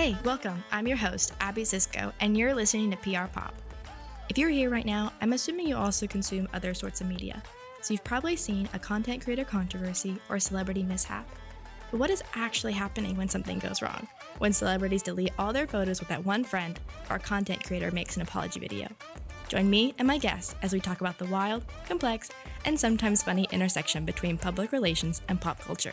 Hey, welcome. I'm your host, Abby Cisco, and you're listening to PR Pop. If you're here right now, I'm assuming you also consume other sorts of media. So you've probably seen a content creator controversy or celebrity mishap. But what is actually happening when something goes wrong? When celebrities delete all their photos with that one friend, or a content creator makes an apology video. Join me and my guests as we talk about the wild, complex, and sometimes funny intersection between public relations and pop culture.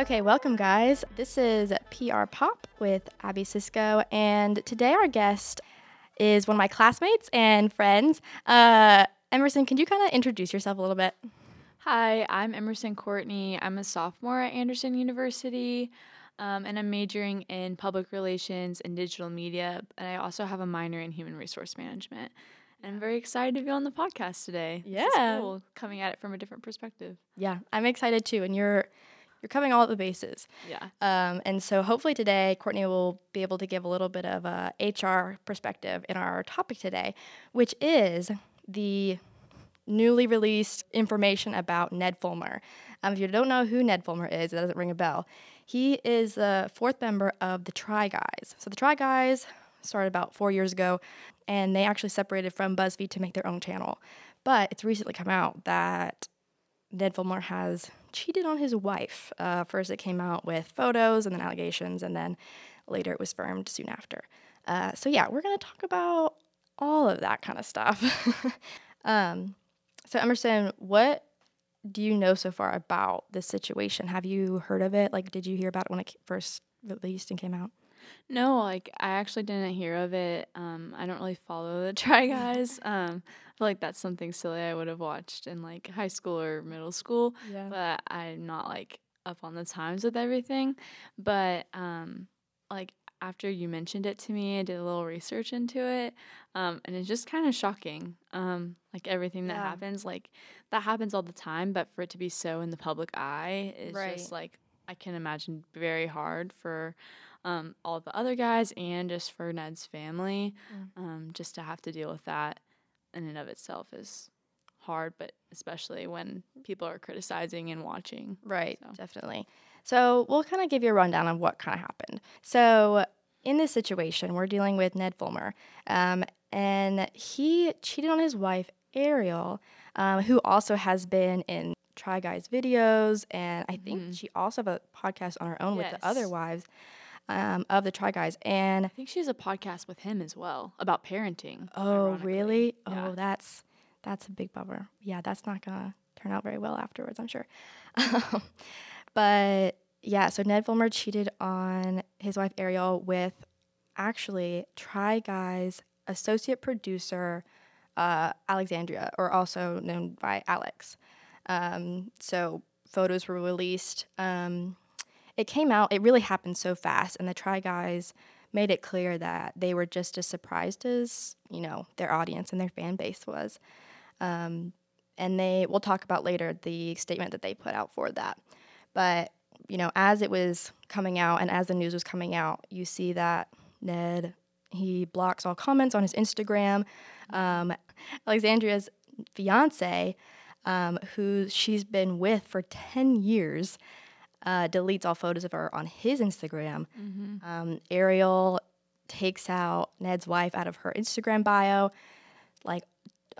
Okay, welcome, guys. This is PR Pop with Abby Cisco, and today our guest is one of my classmates and friends. Uh, Emerson, can you kind of introduce yourself a little bit? Hi, I'm Emerson Courtney. I'm a sophomore at Anderson University, um, and I'm majoring in public relations and digital media. And I also have a minor in human resource management. And I'm very excited to be on the podcast today. Yeah. cool, coming at it from a different perspective. Yeah, I'm excited too, and you're you're covering all the bases. Yeah. Um, and so hopefully today, Courtney will be able to give a little bit of a HR perspective in our topic today, which is the newly released information about Ned Fulmer. Um, if you don't know who Ned Fulmer is, it doesn't ring a bell. He is the fourth member of the Try Guys. So the Try Guys started about four years ago, and they actually separated from BuzzFeed to make their own channel. But it's recently come out that Ned Fulmer has cheated on his wife. Uh, first, it came out with photos and then allegations, and then later it was firmed soon after. Uh, so, yeah, we're going to talk about all of that kind of stuff. um, so, Emerson, what do you know so far about this situation? Have you heard of it? Like, did you hear about it when it first released and came out? No, like I actually didn't hear of it. Um, I don't really follow the Try Guys. Um, feel like that's something silly I would have watched in like high school or middle school. Yeah. but I'm not like up on the times with everything. But um, like after you mentioned it to me, I did a little research into it, um, and it's just kind of shocking. Um, like everything that Yeah. happens, like that happens all the time, but for it to be so in the public eye is Right. just like I can imagine very hard for. Um, all the other guys and just for Ned's family, Mm. um, just to have to deal with that in and of itself is hard, but especially when people are criticizing and watching. Right, So. definitely. So we'll kind of give you a rundown of what kind of happened. So in this situation, we're dealing with Ned Fulmer, um, and he cheated on his wife Ariel, um, who also has been in Try Guys videos, and I think Mhm. she also have a podcast on her own with the other wives um, of the Try Guys. And I think she has a podcast with him as well about parenting. oh, ironically. really? Yeah. Oh, that's that's a big bummer. Yeah, that's not gonna turn out very well afterwards, I'm sure. but yeah, so Ned Fulmer cheated on his wife Ariel with actually Try Guys associate producer uh, Alexandria, or also known by Alex. Um, so photos were released. Um, it came out. It really happened so fast, and the Try Guys made it clear that they were just as surprised as you know their audience and their fan base was. Um, and they we'll talk about later the statement that they put out for that. But you know, as it was coming out and as the news was coming out, you see that Ned he blocks all comments on his Instagram. Um, Alexandria's fiance, um, who she's been with for ten years, uh, deletes all photos of her on his Instagram. Mm-hmm. Um, Ariel takes out Ned's wife out of her Instagram bio, like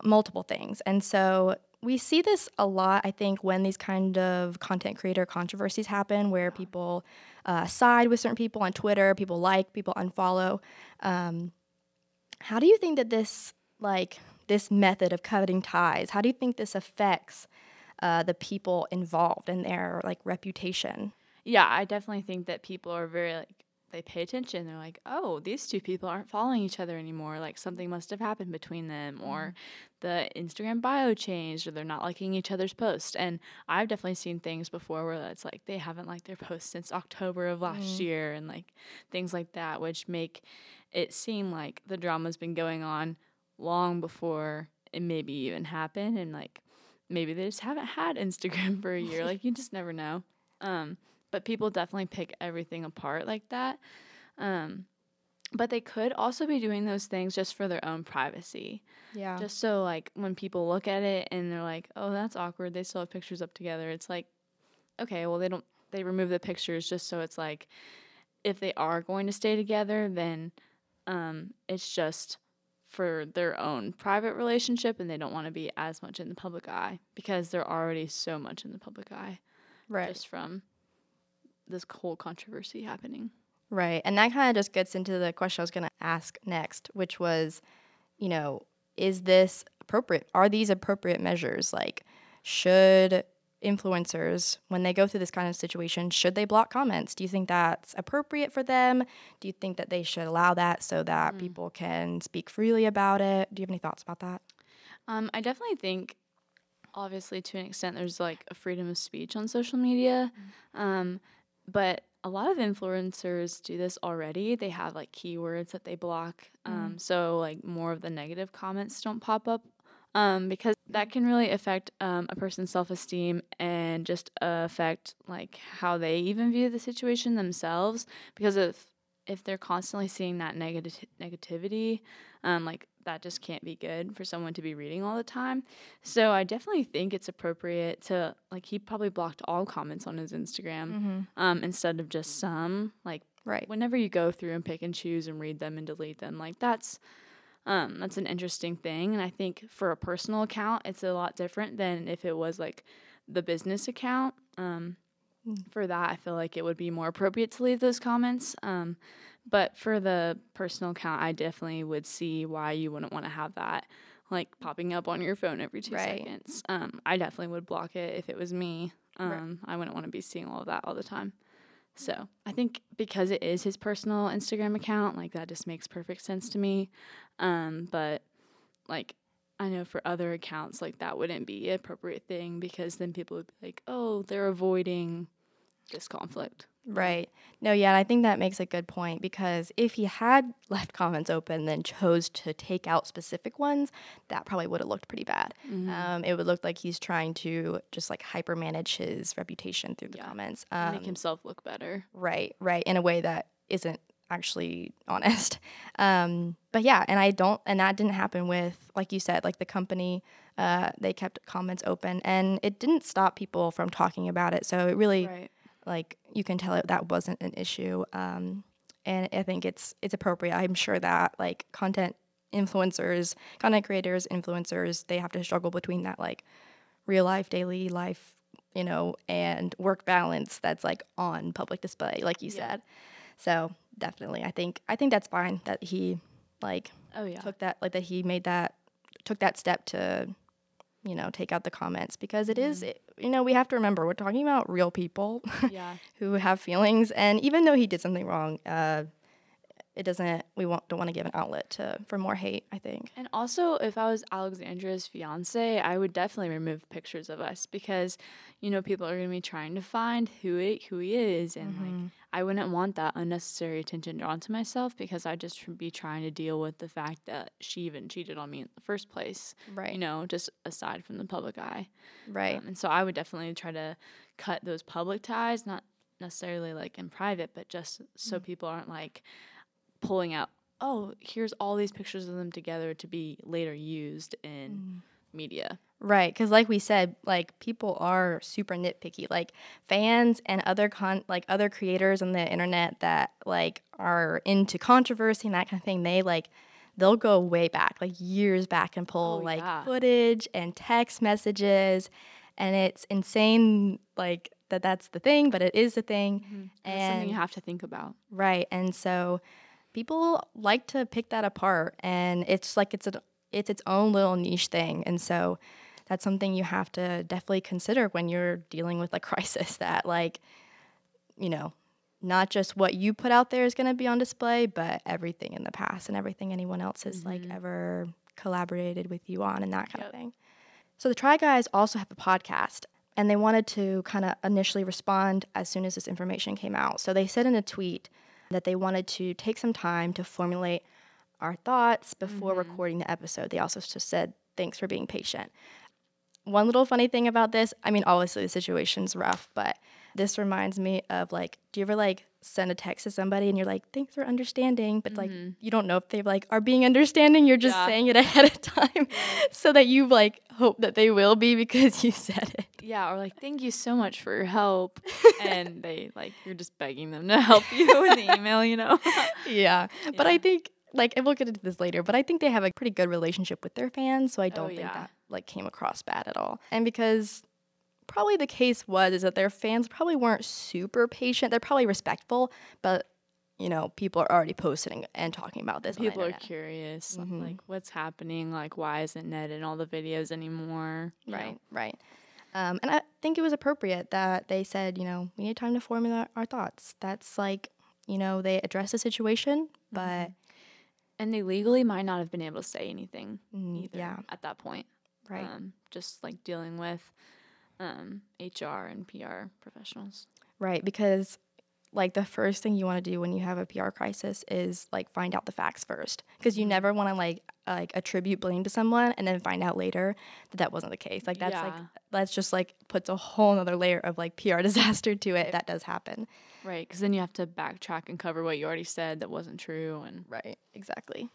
multiple things. And so we see this a lot, I think, when these kind of content creator controversies happen, where people uh, side with certain people on Twitter, people like, people unfollow. Um, how do you think that this, like, this method of cutting ties, how do you think this affects uh, the people involved and their like reputation? Yeah, I definitely think that people are very like they pay attention. They're like, oh, these two people aren't following each other anymore. Like something must have happened between them, or the Instagram bio changed, or they're not liking each other's posts. And I've definitely seen things before where it's like they haven't liked their posts since October of last Mm. year, and like things like that, which make it seem like the drama's been going on long before it maybe even happened, and like maybe they just haven't had Instagram for a year. like you just never know. Um, but people definitely pick everything apart like that. Um, But they could also be doing those things just for their own privacy. Yeah. Just so like when people look at it and they're like, "Oh, that's awkward." They still have pictures up together. It's like, okay, well they don't they remove the pictures just so it's like if they are going to stay together, then um it's just for their own private relationship and they don't want to be as much in the public eye because they're already so much in the public eye right. just from this whole controversy happening. Right. And that kind of just gets into the question I was going to ask next, which was, you know, is this appropriate? Are these appropriate measures? Like, should influencers, when they go through this kind of situation, should they block comments? Do you think that's appropriate for them? Do you think that they should allow that so that mm. people can speak freely about it? Do you have any thoughts about that? Um, I definitely think, obviously, to an extent, there's like a freedom of speech on social media. Mm. Um, but a lot of influencers do this already. They have like keywords that they block. Um, mm. So, like, more of the negative comments don't pop up um, because that can really affect um, a person's self esteem and just affect like how they even view the situation themselves. Because if if they're constantly seeing that negative negativity, um, like that just can't be good for someone to be reading all the time. So I definitely think it's appropriate to like he probably blocked all comments on his Instagram mm-hmm. um, instead of just some. Like right whenever you go through and pick and choose and read them and delete them, like that's um, that's an interesting thing. And I think for a personal account, it's a lot different than if it was like the business account. Um, mm. For that, I feel like it would be more appropriate to leave those comments. Um, but for the personal account, I definitely would see why you wouldn't want to have that like popping up on your phone every two right. seconds. Um, I definitely would block it if it was me. Um, right. I wouldn't want to be seeing all of that all the time. So I think because it is his personal Instagram account, like that just makes perfect sense to me. Um, but like I know for other accounts, like that wouldn't be appropriate thing because then people would be like, oh, they're avoiding this conflict. Right. No, yeah, I think that makes a good point because if he had left comments open, then chose to take out specific ones, that probably would have looked pretty bad. Mm-hmm. Um, it would look like he's trying to just like hyper manage his reputation through the yeah. comments, um, make himself look better. Right. Right. In a way that isn't actually honest. Um, but yeah, and I don't, and that didn't happen with, like you said, like the company. Uh, they kept comments open, and it didn't stop people from talking about it. So it really. Right like you can tell it that wasn't an issue. Um, and I think it's it's appropriate. I'm sure that like content influencers, content creators, influencers, they have to struggle between that like real life, daily life, you know, and work balance that's like on public display, like you yeah. said. So definitely, I think I think that's fine that he like oh yeah took that like that he made that took that step to you know take out the comments because it mm-hmm. is it, you know, we have to remember we're talking about real people yeah. who have feelings. And even though he did something wrong, uh, it doesn't we won't don't want to give an outlet to for more hate i think and also if i was alexandria's fiance i would definitely remove pictures of us because you know people are going to be trying to find who it who he is and mm-hmm. like i wouldn't want that unnecessary attention drawn to myself because i'd just be trying to deal with the fact that she even cheated on me in the first place right you know just aside from the public eye right um, and so i would definitely try to cut those public ties not necessarily like in private but just so mm-hmm. people aren't like pulling out, oh, here's all these pictures of them together to be later used in mm. media. Right, because like we said, like people are super nitpicky. Like fans and other con like other creators on the internet that like are into controversy and that kind of thing. They like they'll go way back, like years back, and pull oh, like yeah. footage and text messages, and it's insane. Like that that's the thing, but it is the thing, mm-hmm. and something you have to think about. Right, and so people like to pick that apart and it's like it's a it's its own little niche thing and so that's something you have to definitely consider when you're dealing with a crisis that like you know not just what you put out there is going to be on display but everything in the past and everything anyone else has mm-hmm. like ever collaborated with you on and that kind yep. of thing so the try guys also have a podcast and they wanted to kind of initially respond as soon as this information came out so they said in a tweet that they wanted to take some time to formulate our thoughts before mm-hmm. recording the episode. They also just said, thanks for being patient. One little funny thing about this, I mean, obviously the situation's rough, but this reminds me of like, do you ever like send a text to somebody and you're like, thanks for understanding, but like mm-hmm. you don't know if they like are being understanding. You're just Yeah. saying it ahead of time so that you like hope that they will be because you said it. Yeah, or like, thank you so much for your help. and they like you're just begging them to help you in the email, you know? Yeah. But I think like and we'll get into this later, but I think they have a pretty good relationship with their fans, so I oh, don't think yeah. that like came across bad at all. And because probably the case was is that their fans probably weren't super patient. They're probably respectful, but you know, people are already posting and talking about this. People are curious, Mhm. like what's happening, like why isn't Ned in all the videos anymore? you know? Right, right. Um, and I think it was appropriate that they said, you know, we need time to formulate our thoughts. That's like, you know, they addressed the situation, but And they legally might not have been able to say anything mm, either yeah, at that point. Right. Um, just like dealing with um, HR and PR professionals. Right, because like the first thing you want to do when you have a PR crisis is like find out the facts first, because you never want to like like attribute blame to someone and then find out later that that wasn't the case. Like that's like that's just like puts a whole other layer of like PR disaster to it. That does happen. Right, because then you have to backtrack and cover what you already said that wasn't true. And Right, exactly.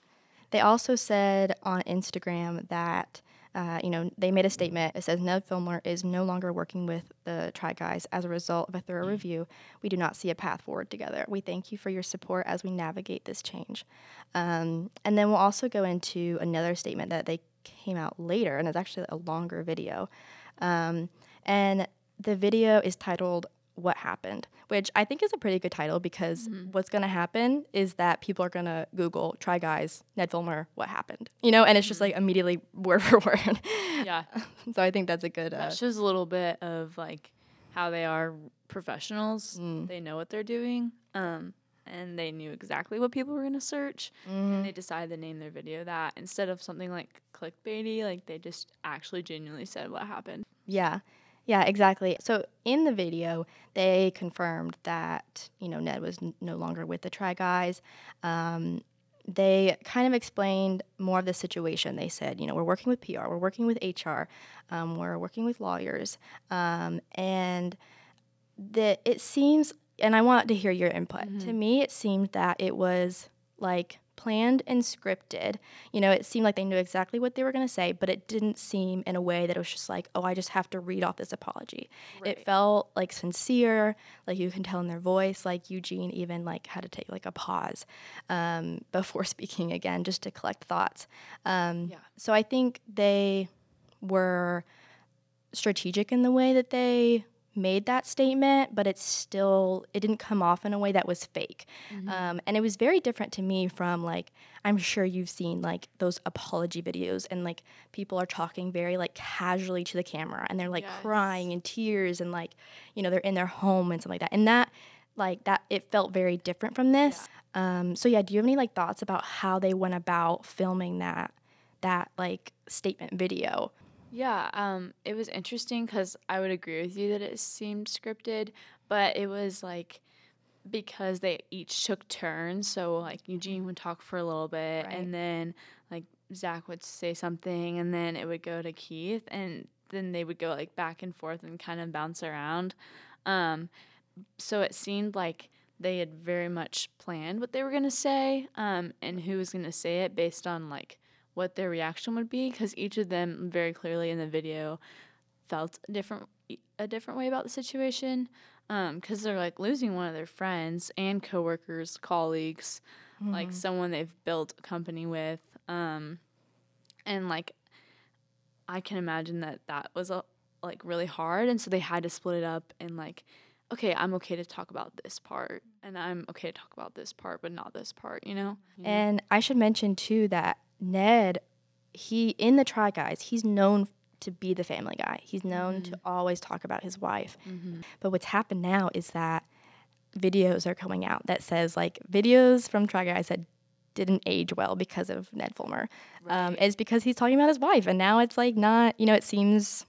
They also said on Instagram that, uh, you know, they made a statement. It says Ned Fulmer is no longer working with the Try Guys as a result of a thorough review. We do not see a path forward together. We thank you for your support as we navigate this change. Um, and then we'll also go into another statement that they came out later, and it's actually a longer video. Um, and the video is titled What Happened, which I think is a pretty good title because what's going to happen is that people are going to Google Try Guys, Ned Fulmer, What Happened, you know, and it's just like immediately word for word. yeah, so I think that's a good. Uh, that shows a little bit of like how they are professionals. Mm. They know what they're doing. Um, and they knew exactly what people were going to search. And they decided to name their video that instead of something like clickbaity, like they just actually genuinely said what happened. Yeah. Yeah, exactly. So in the video, they confirmed that, you know, Ned was n- no longer with the Try Guys. Um, they kind of explained more of the situation. They said, you know, we're working with PR, we're working with HR, um, we're working with lawyers. Um, and that it seems, and I want to hear your input. To me, it seemed that it was like planned and scripted. You know, it seemed like they knew exactly what they were going to say, but it didn't seem in a way that it was just like, oh, I just have to read off this apology. It felt like sincere, like you can tell in their voice, like Eugene even like had to take like a pause um, before speaking again just to collect thoughts. Um, Yeah. So I think they were strategic in the way that they made that statement, but it's still it didn't come off in a way that was fake, um, and it was very different to me from like I'm sure you've seen like those apology videos and like people are talking very like casually to the camera and they're like Yes. crying in tears and like you know they're in their home and something like that, and that like that it felt very different from this. Um, so yeah, do you have any like thoughts about how they went about filming that that like statement video? Yeah, um, it was interesting because I would agree with you that it seemed scripted, but it was like because they each took turns. So like Eugene would talk for a little bit, Right. and then like Zach would say something, and then it would go to Keith, and then they would go like back and forth and kind of bounce around. Um, so it seemed like they had very much planned what they were gonna say, um, and who was gonna say it based on like what their reaction would be, because each of them very clearly in the video felt a different a different way about the situation, because they're like losing one of their friends and coworkers, colleagues, like someone they've built a company with, um, and like I can imagine that that was a, like really hard, and so they had to split it up and like, okay, I'm okay to talk about this part, and I'm okay to talk about this part, but not this part, you know. Mm-hmm. And I should mention too that Ned, he in the Try Guys, he's known to be the family guy. He's known to mm. always talk about his wife. Mm-hmm. But what's happened now is that videos are coming out that says like videos from Try Guys that didn't age well because of Ned Fulmer. Um, Right. is because he's talking about his wife, and now it's like not, you know, it seems,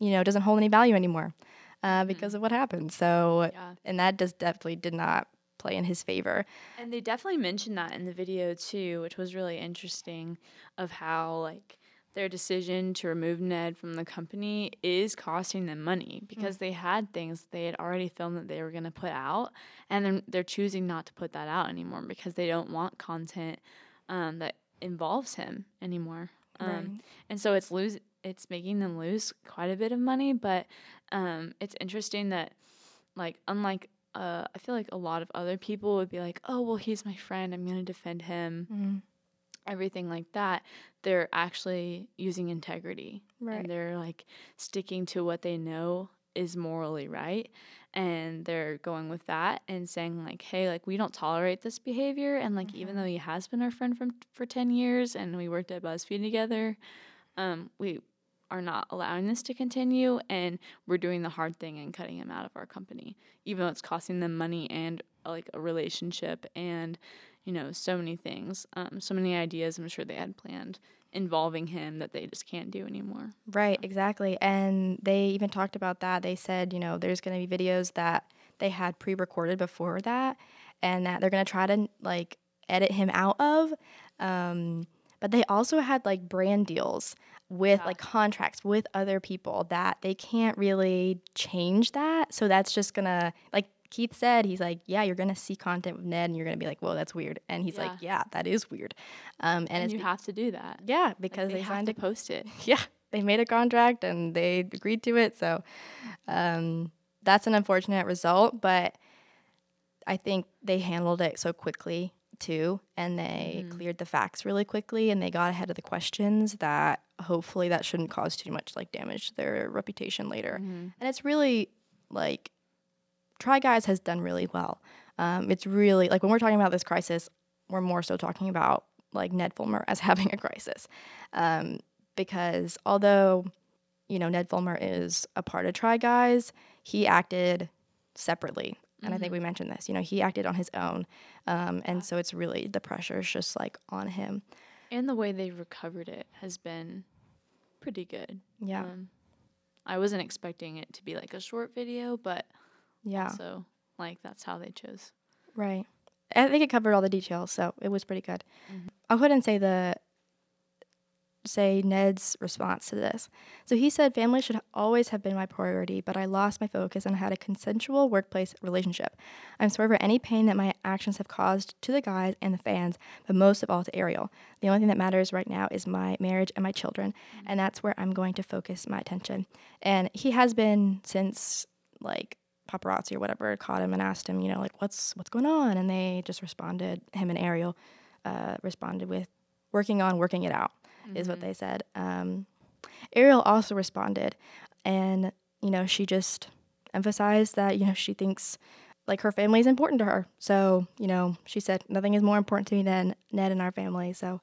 you know, doesn't hold any value anymore uh, because of what happened. So, Yeah. and that just definitely did not play in his favor. And they definitely mentioned that in the video too, which was really interesting of how like their decision to remove Ned from the company is costing them money because they had things they had already filmed that they were going to put out, and then they're choosing not to put that out anymore because they don't want content um, that involves him anymore. Um, Right. And so it's lose it's making them lose quite a bit of money, but um, it's interesting that like unlike uh, I feel like a lot of other people would be like, oh well, he's my friend, I'm going to defend him Mm, everything like that, they're actually using integrity. Right. And they're like sticking to what they know is morally right. And they're going with that and saying like, hey, like we don't tolerate this behavior. And like even though he has been our friend from for ten years and we worked at BuzzFeed together, um, we are not allowing this to continue and we're doing the hard thing and cutting him out of our company. Even though it's costing them money and like a relationship and you know, so many things, um, so many ideas I'm sure they had planned involving him that they just can't do anymore. Right, exactly. And they even talked about that. They said, you know, there's going to be videos that they had pre recorded before that and that they're going to try to like edit him out of. Um, but they also had like brand deals with Yeah. like contracts with other people that they can't really change that. So that's just to, like Keith said, he's like, yeah, you're to see content with Ned and you're to be like, whoa, that's weird. And he's like, yeah, that is weird. Um, and, And, it's you be- have to do that. yeah, Like, because they, have signed to a post it. yeah, they made a contract and they agreed to it. So um, that's an unfortunate result, but I think they handled it so quickly too, and they cleared the facts really quickly, and they got ahead of the questions that hopefully that shouldn't cause too much like damage to their reputation later. And it's really like Try Guys has done really well. Um, it's really like when we're talking about this crisis, we're more so talking about like Ned Fulmer as having a crisis. Um, because although, you know, Ned Fulmer is a part of Try Guys, he acted separately. And I think we mentioned this, you know, he acted on his own. Um, and so it's really the pressure is just like on him. And the way they recovered it has been pretty good. Yeah. Um, I wasn't expecting it to be like a short video, but yeah. so like that's how they chose. Right. I think it covered all the details, so it was pretty good. I'll go ahead and say the say Ned's response to this. So he said family should always have been my priority, but I lost my focus and had a consensual workplace relationship. I'm sorry for any pain that my actions have caused to the guys and the fans, but most of all to Ariel. The only thing that matters right now is my marriage and my children, and that's where I'm going to focus my attention. And he has been since like paparazzi or whatever caught him and asked him, you know, like what's what's going on, and they just responded. Him and Ariel uh, responded with working on working it out, is what they said. Um, Ariel also responded, and you know, she just emphasized that you know she thinks like her family is important to her. So you know, she said nothing is more important to me than Ned and our family. So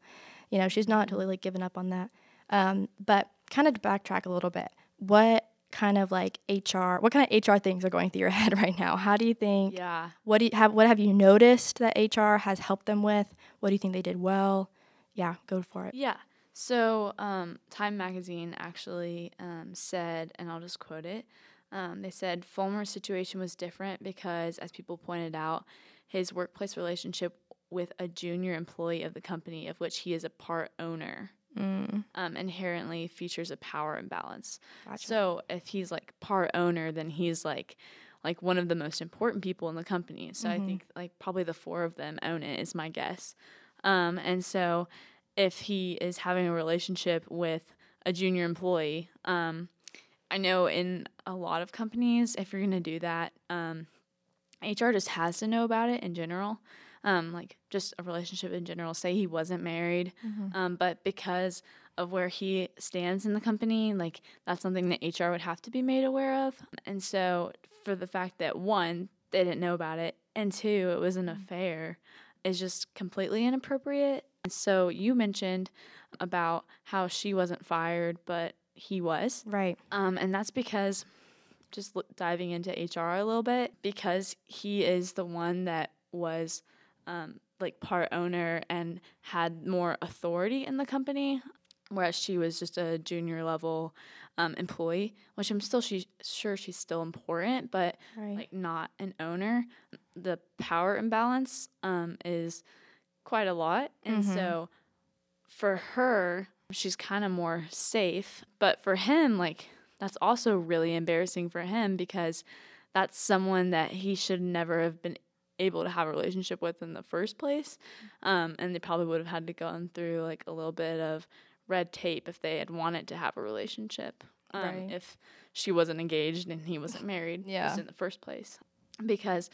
you know, she's not totally like given up on that. Um, but kind of to backtrack a little bit, what kind of like HR, what kind of HR things are going through your head right now? How do you think? Yeah. What do you have? What have you noticed that HR has helped them with? What do you think they did well? Yeah, go for it. Yeah. So, um, Time Magazine actually um, said, and I'll just quote it. Um, they said Fulmer's situation was different because, as people pointed out, his workplace relationship with a junior employee of the company, of which he is a part owner, Mm, um, inherently features a power imbalance. gotcha. So, if he's like part owner, then he's like like one of the most important people in the company. So I think like probably the four of them own it is my guess. Um, and so if he is having a relationship with a junior employee, um, I know in a lot of companies, if you're gonna do that, um, HR just has to know about it in general. Um, like just a relationship in general. Say he wasn't married, um, but because of where he stands in the company, like that's something that HR would have to be made aware of. And so, for the fact that one, they didn't know about it, and two, it was an affair, is just completely inappropriate. And so, you mentioned about how she wasn't fired, but he was. right. Um, and that's because, just l- diving into HR a little bit, because he is the one that was um, like part owner and had more authority in the company, whereas she was just a junior level um, employee, which I'm still she, sure she's still important, but Right. like not an owner. The power imbalance um, is quite a lot. And so for her, she's kind of more safe. But for him, like, that's also really embarrassing for him because that's someone that he should never have been able to have a relationship with in the first place. Um, and they probably would have had to go through like a little bit of red tape if they had wanted to have a relationship. Um, Right. If she wasn't engaged and he wasn't married Yeah. in the first place. Because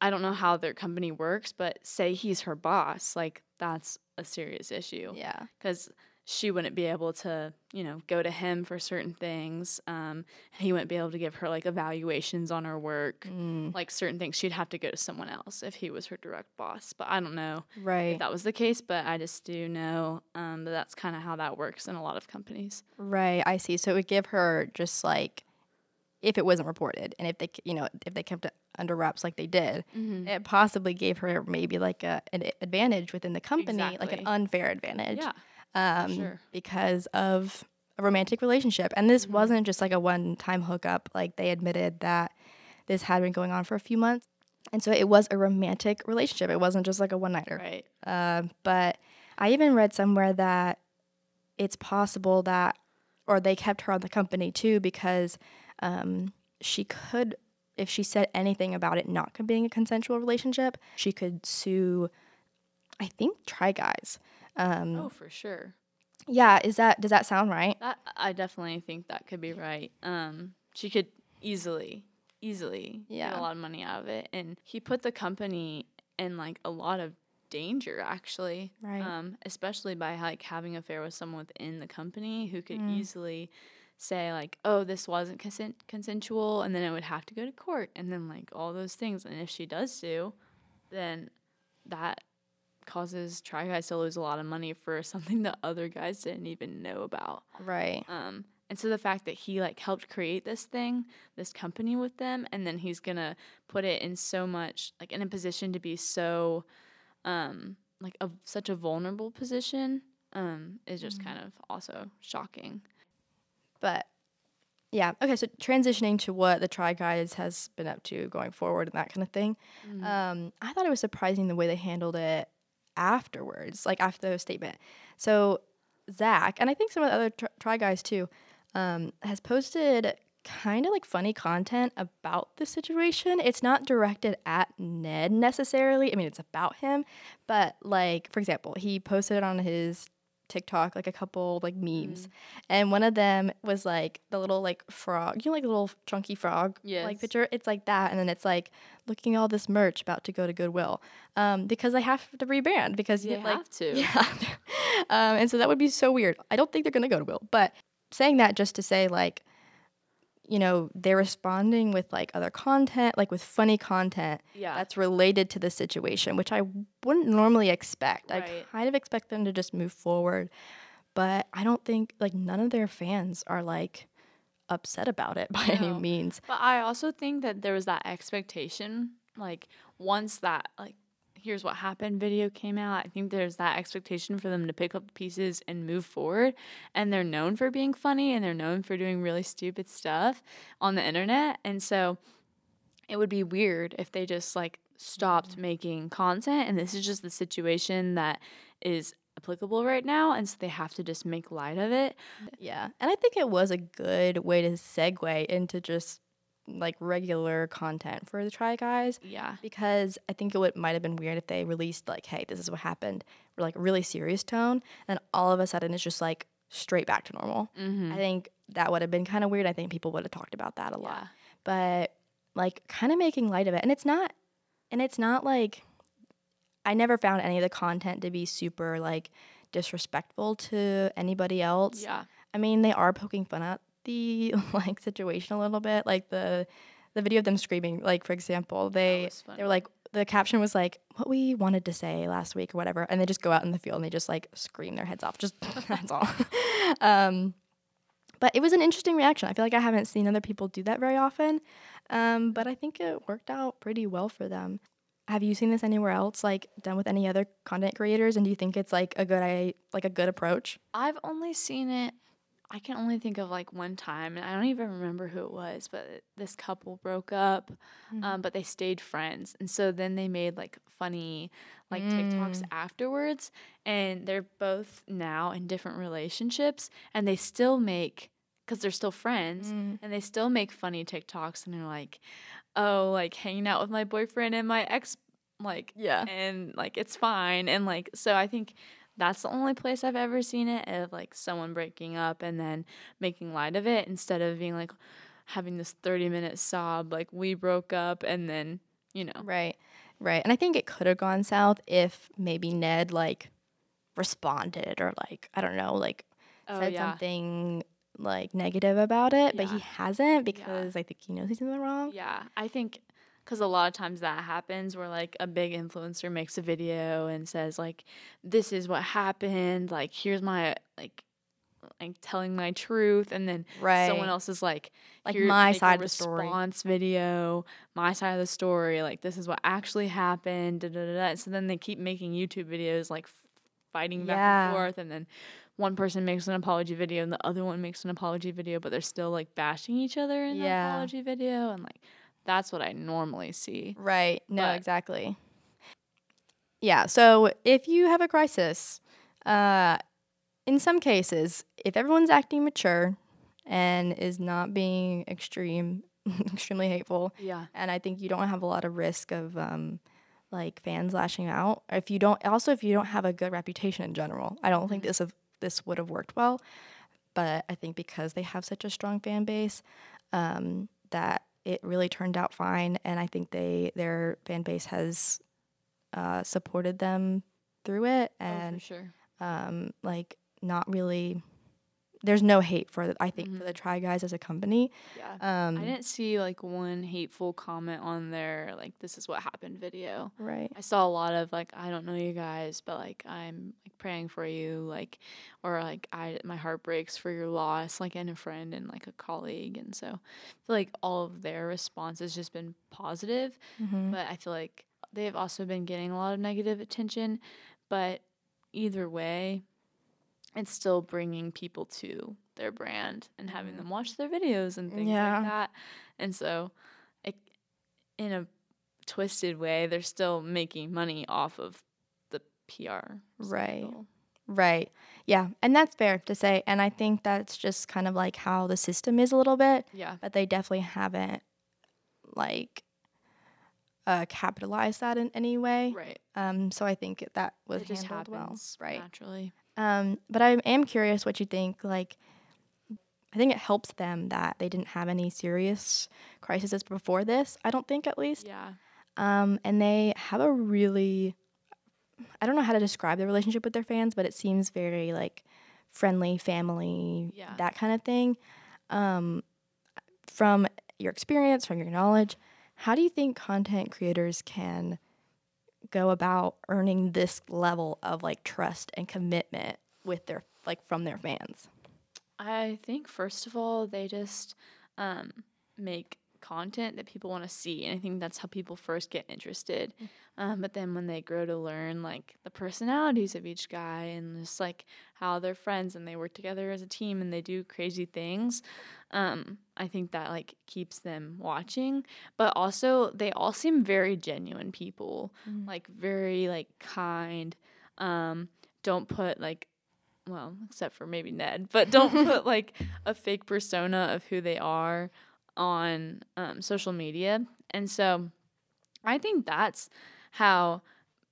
I don't know how their company works, but say he's her boss, like that's a serious issue Yeah. because she wouldn't be able to, you know, go to him for certain things. Um, and he wouldn't be able to give her like evaluations on her work, Mm, like certain things. She'd have to go to someone else if he was her direct boss. But I don't know right. if that was the case, but I just do know um, that that's kind of how that works in a lot of companies. Right, I see. So it would give her just like if it wasn't reported and if they, you know, if they kept it under wraps like they did, Mm-hmm. it possibly gave her maybe like a an advantage within the company, like an unfair advantage, Yeah, um, sure. because of a romantic relationship. And this Mhm. wasn't just like a one-time hookup. Like they admitted that this had been going on for a few months, and so it was a romantic relationship. It wasn't just like a one-nighter. right. Um, but I even read somewhere that it's possible that, or they kept her on the company too because um, she could, if she said anything about it not being a consensual relationship, she could sue. I think Try Guys. Um, Oh, for sure. Yeah, is that does that sound right? That I definitely think that could be right. Um, she could easily, easily get a lot of money out of it, and he put the company in like a lot of danger, actually. Right. Um, especially by like having an affair with someone within the company who could Mm. easily say like, "Oh, this wasn't consent consensual," and then it would have to go to court, and then like all those things. And if she does sue, then that causes Try Guys to lose a lot of money for something that other guys didn't even know about. Right. Um, and so the fact that he like helped create this thing, this company with them, and then he's gonna put it in so much like in a position to be so, um, like a such a vulnerable position, um, is just kind of also shocking. But yeah, okay. So transitioning to what the Try Guys has been up to going forward and that kind of thing. Um, I thought it was surprising the way they handled it afterwards, like after the statement. So Zach, and I think some of the other tr- Try Guys too, um, has posted kind of like funny content about the situation. It's not directed at Ned necessarily. I mean, it's about him, but like for example, he posted on his TikTok like a couple like memes, and one of them was like the little like frog, you know, like the little chunky frog like picture. It's like that, and then it's like looking all this merch about to go to Goodwill, um, because they have to rebrand because you like have to. yeah, um, and so that would be so weird. I don't think they're gonna go to Will, but saying that just to say like, you know, they're responding with like other content, like with funny content Yeah. that's related to the situation, which I wouldn't normally expect. Right. I kind of expect them to just move forward, but I don't think like none of their fans are like upset about it by any means. But I also think that there was that expectation, like once that like here's what happened video came out, I think there's that expectation for them to pick up the pieces and move forward. And they're known for being funny and they're known for doing really stupid stuff on the internet. And so it would be weird if they just like stopped mm-hmm. making content and this is just the situation that is applicable right now and so they have to just make light of it. Yeah. And I think it was a good way to segue into just like regular content for the Try Guys Yeah. because I think it would might have been weird if they released like, hey, this is what happened, or like really serious tone, and all of a sudden it's just like straight back to normal. Mhm. I think that would have been kind of weird. I think people would have talked about that a lot. But like kind of making light of it. And it's not and it's not like I never found any of the content to be super like disrespectful to anybody else. Yeah. I mean, they are poking fun at the like situation a little bit. Like the the video of them screaming, like for example, they they were like the caption was like what we wanted to say last week or whatever, and they just go out in the field and they just like scream their heads off. Just that's all. um, but it was an interesting reaction. I feel like I haven't seen other people do that very often, um, but I think it worked out pretty well for them. Have you seen this anywhere else, like done with any other content creators? And do you think it's like a good, I like a good approach? I've only seen it I can only think of like one time, and I don't even remember who it was, but this couple broke up, Mm-hmm. um, but they stayed friends, and so then they made like funny like TikToks Mm. afterwards, and they're both now in different relationships, and they still make because they're still friends, Mm. and they still make funny TikToks, and they're like, oh, like hanging out with my boyfriend and my ex, like Yeah. and like it's fine and like so i think that's the only place i've ever seen it of like someone breaking up and then making light of it instead of being like having this 30 minute sob like we broke up and then you know Right. Right. And I think it could have gone south if maybe Ned like responded or like I don't know, like oh said yeah something like negative about it, but he hasn't because I think he knows he's in the wrong. yeah i think because a lot of times that happens where like a big influencer makes a video and says like this is what happened like here's my like like telling my truth and then Right. someone else is like Like "Here, my side of the story." response video my side of the story like this is what actually happened da, da, da, da. so then they keep making youtube videos like f- fighting back Yeah. and forth and then one person makes an apology video and the other one makes an apology video but they're still like bashing each other in the apology video and like that's what i normally see Right. No, But- exactly. Yeah. So if you have a crisis, uh, in some cases, if everyone's acting mature and is not being extreme, extremely hateful, yeah and I think you don't have a lot of risk of um, like fans lashing out. If you don't, also if you don't have a good reputation in general, I don't think this have, this would have worked well. But I think because they have such a strong fan base, um, that it really turned out fine, and I think they their fan base has uh, supported them through it, oh, for and sure um, like not really. There's no hate for the, I think for Mhm. the Try Guys as a company. yeah Um, i didn't see like one hateful comment on their like this is what happened video right. I saw a lot of like I don't know you guys, but like I'm like praying for you, like or like I my heart breaks for your loss, like and a friend and like a colleague, and so I feel like all of their response has just been positive, Mhm. but I feel like they've also been getting a lot of negative attention, but either way, it's still bringing people to their brand and having them watch their videos and things Yeah. like that, and so it in a twisted way, they're still making money off of the PR. Right. cycle. Right. Yeah. And that's fair to say. And I think that's just kind of like how the system is a little bit, Yeah. but they definitely haven't like uh, capitalized that in any way. Right. Um, so I think that was it just handled well. Right. naturally. Um, but I am curious what you think. Like, I think it helps them that they didn't have any serious crises before this. I don't think, at least. Yeah. Um, and they have a really, I don't know how to describe their relationship with their fans, but it seems very like friendly, family, Yeah. that kind of thing. Um, from your experience, from your knowledge, how do you think content creators can go about earning this level of like trust and commitment with their like from their fans? I think first of all, they just um, make content that people want to see, and I think that's how people first get interested. Um, but then when they grow to learn like the personalities of each guy and just like how they're friends and they work together as a team and they do crazy things, um, I think that like keeps them watching. But also, they all seem very genuine people, Mm. like very like kind. Um, don't put like well, except for maybe Ned, but don't put like a fake persona of who they are on um, social media. And so I think that's how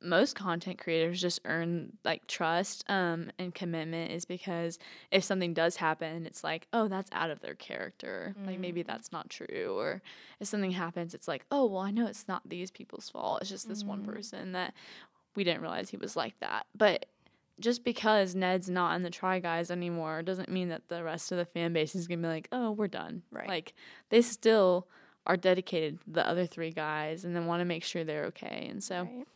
most content creators just earn like trust um, and commitment is because if something does happen, it's like, oh, that's out of their character. Like maybe that's not true. Or if something happens, it's like, oh, well, I know it's not these people's fault. It's just this one person that we didn't realize he was like that. But just because Ned's not in the Try Guys anymore doesn't mean that the rest of the fan base is gonna be like, oh, we're done. Right. Like they still are dedicated to the other three guys and then want to make sure they're okay. And so Right.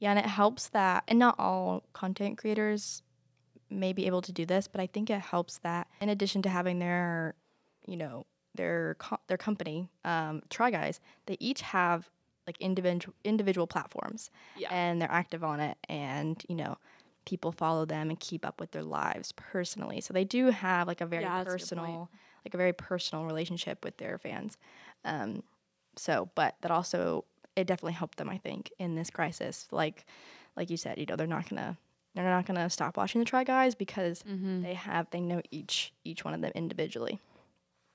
Yeah, and it helps that, and not all content creators may be able to do this, but I think it helps that in addition to having their, you know, their co- their company, um, Try Guys, they each have like individual individual platforms, Yeah. and they're active on it, and you know, people follow them and keep up with their lives personally. So they do have like a very Yeah, personal, like a very personal relationship with their fans. Um, so, but that also it definitely helped them, I think, in this crisis. Like, like you said, you know, they're not gonna they're not gonna stop watching the Try Guys because Mm-hmm. they have they know each each one of them individually.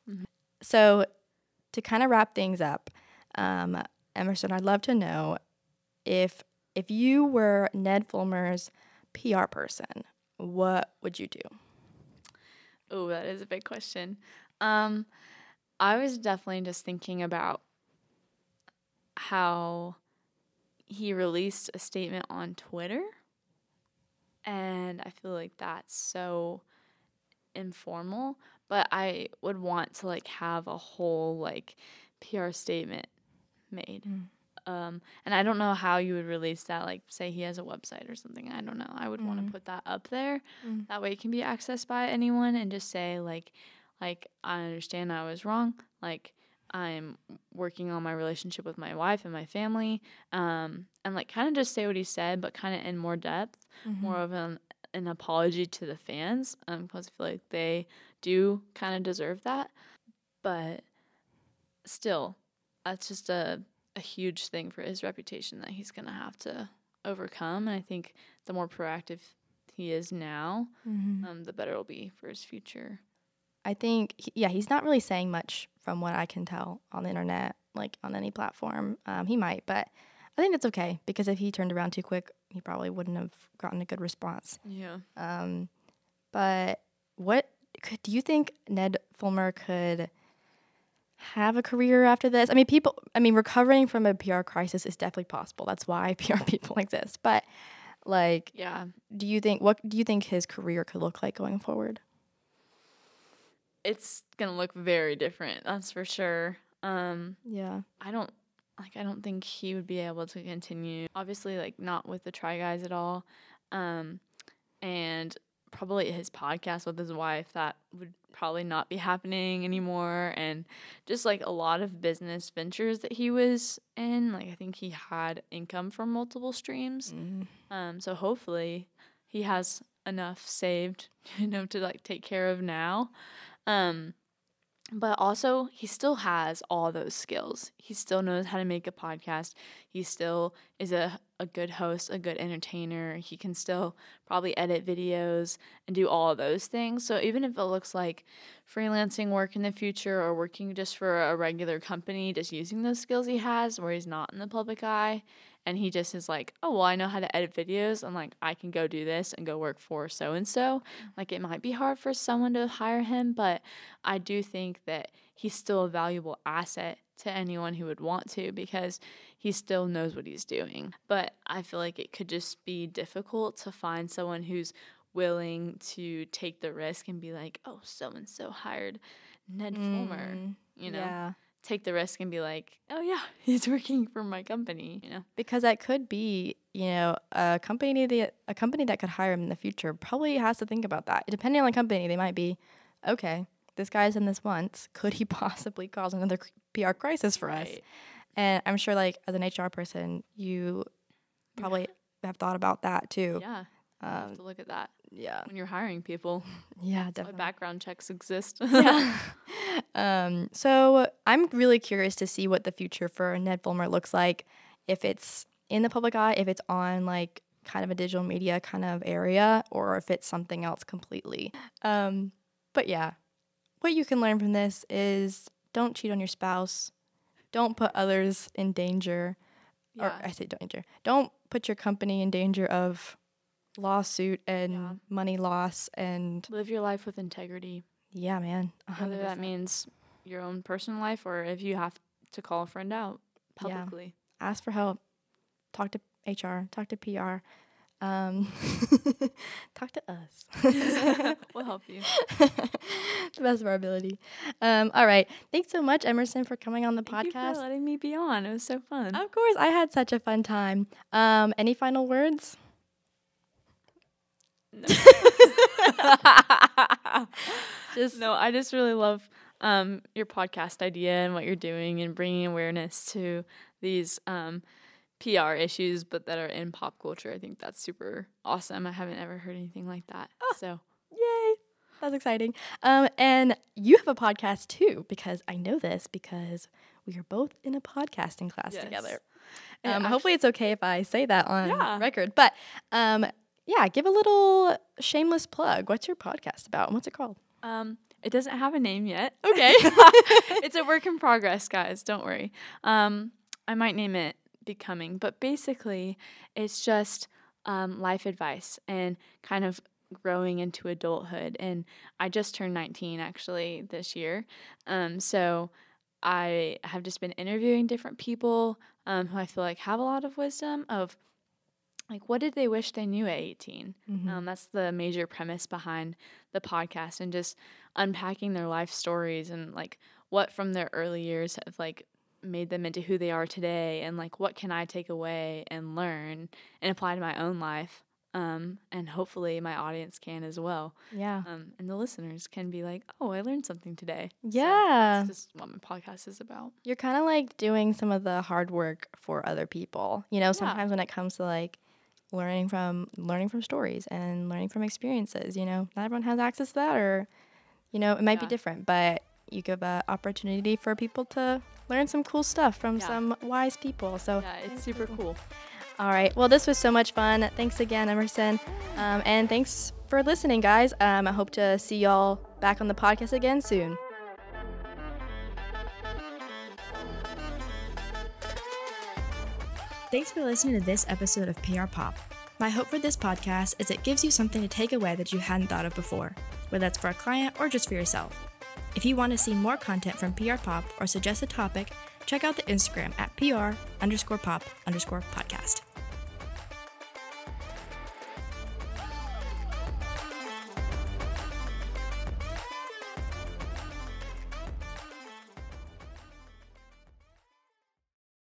Mhm. So, to kind of wrap things up, um, Emerson, I'd love to know if if you were Ned Fulmer's PR person, what would you do? Oh, that is a big question. Um, I was definitely just thinking about how he released a statement on Twitter. And I feel like that's so informal, but I would want to like have a whole like PR statement made. Mm. Um, and I don't know how you would release that. Like, say he has a website or something. I don't know. I would want Mhm. to put that up there. Mm. That way, it can be accessed by anyone, and just say like, like I understand I was wrong. Like I'm working on my relationship with my wife and my family. Um, and like kind of just say what he said, but kind of in more depth, more of an an apology to the fans. Um, because I feel like they do kind of deserve that. But still, that's just a a huge thing for his reputation that he's gonna have to overcome. And I think the more proactive he is now, Mhm. um, the better it'll be for his future. I think, he, yeah, he's not really saying much from what I can tell on the internet, like on any platform. Um, he might, but I think it's okay because if he turned around too quick, he probably wouldn't have gotten a good response. Yeah. Um, but what could do you think Ned Fulmer could have a career after this? I mean, people. I mean, recovering from a PR crisis is definitely possible. That's why PR people exist. But like, Yeah. do you think what do you think his career could look like going forward? It's gonna look very different, that's for sure. Um, Yeah. I don't like I don't think he would be able to continue. Obviously like not with the Try Guys at all. Um and probably his podcast with his wife that would probably not be happening anymore. And just like a lot of business ventures that he was in like i think he had income from multiple streams. Mm. um so hopefully he has enough saved you know to like take care of now. Um but also he still has all those skills. He still knows how to make a podcast. He still is a, a good host a good entertainer. He can still probably edit videos and do all those things. So even if it looks like freelancing work in the future or working just for a regular company just using those skills he has where he's not in the public eye and he just is like oh well i know how to edit videos and like i can go do this and go work for so and so like it might be hard for someone to hire him but i do think that he's still a valuable asset to anyone who would want to because he still knows what he's doing. But i feel like it could just be difficult to find someone who's willing to take the risk and be like oh so and so hired ned fulmer Mm, you know? Yeah. Take the risk and be like oh yeah he's working for my company you know? Because that could be you know a company that a company that could hire him in the future probably has to think about that. Depending on the company they might be okay this guy's done this once. Could he possibly cause another pr crisis for us? And i'm sure like as an hr person you probably have thought about that too. Yeah. You have um, to look at that yeah. when you're hiring people. Yeah That's definitely. background checks exist. Yeah. Um, so I'm really curious to see what the future for Ned Fulmer looks like. If it's in the public eye, if it's on like kind of a digital media kind of area, or if it's something else completely. Um, but yeah, what you can learn from this is don't cheat on your spouse, don't put others in danger, or yeah. I say danger. Don't put your company in danger of lawsuit and Yeah. money loss and live your life with integrity yeah, man. a whether that means your own personal life or if you have to call a friend out Yeah. publicly ask for help. Talk to HR. Talk to PR. Um, talk to us. we'll help you the best of our ability. Um, all right. Thanks so much, Emerson, for coming on the Thank you podcast. for letting me be on it was so fun Of course, I had such a fun time. Um, any final words? just no i just really love um, your podcast idea and what you're doing and bringing awareness to these um, PR issues, but that are in pop culture. I think that's super awesome. I haven't ever heard anything like that. So Yay. That's exciting. Um, and you have a podcast too, because I know this because we are both in a podcasting class Yes. together. Um, act- hopefully, it's okay if I say that on Yeah. record. But um, yeah, give a little shameless plug. What's your podcast about? and What's it called? Um, it doesn't have a name yet. Okay. it's a work in progress, guys. Don't worry. Um, I might name it Becoming, but basically, it's just um, life advice and kind of growing into adulthood. And I just turned 19 actually this year. Um, so I have just been interviewing different people um, who I feel like have a lot of wisdom of like what did they wish they knew at 18 Mhm. um, that's the major premise behind the podcast and just unpacking their life stories and like what from their early years have like made them into who they are today and like what can i take away and learn and apply to my own life um, and hopefully my audience can as well yeah. um, and the listeners can be like oh i learned something today So Yeah. that's just what my podcast is about You're kind of like doing some of the hard work for other people. You know, sometimes when it comes to like learning from learning from stories and learning from experiences, you know, not everyone has access to that or you know, it might be different, but you give an opportunity for people to learn some cool stuff from Yeah. some wise people. So yeah it's super cool All right. Well, this was so much fun. Thanks again, Emerson. Um, and thanks for listening, guys. Um, I hope to see y'all back on the podcast again soon. Thanks for listening to this episode of PR Pop. My hope for this podcast is it gives you something to take away that you hadn't thought of before, whether that's for a client or just for yourself. If you want to see more content from PR Pop or suggest a topic, check out the Instagram at PR underscore pop underscore podcast.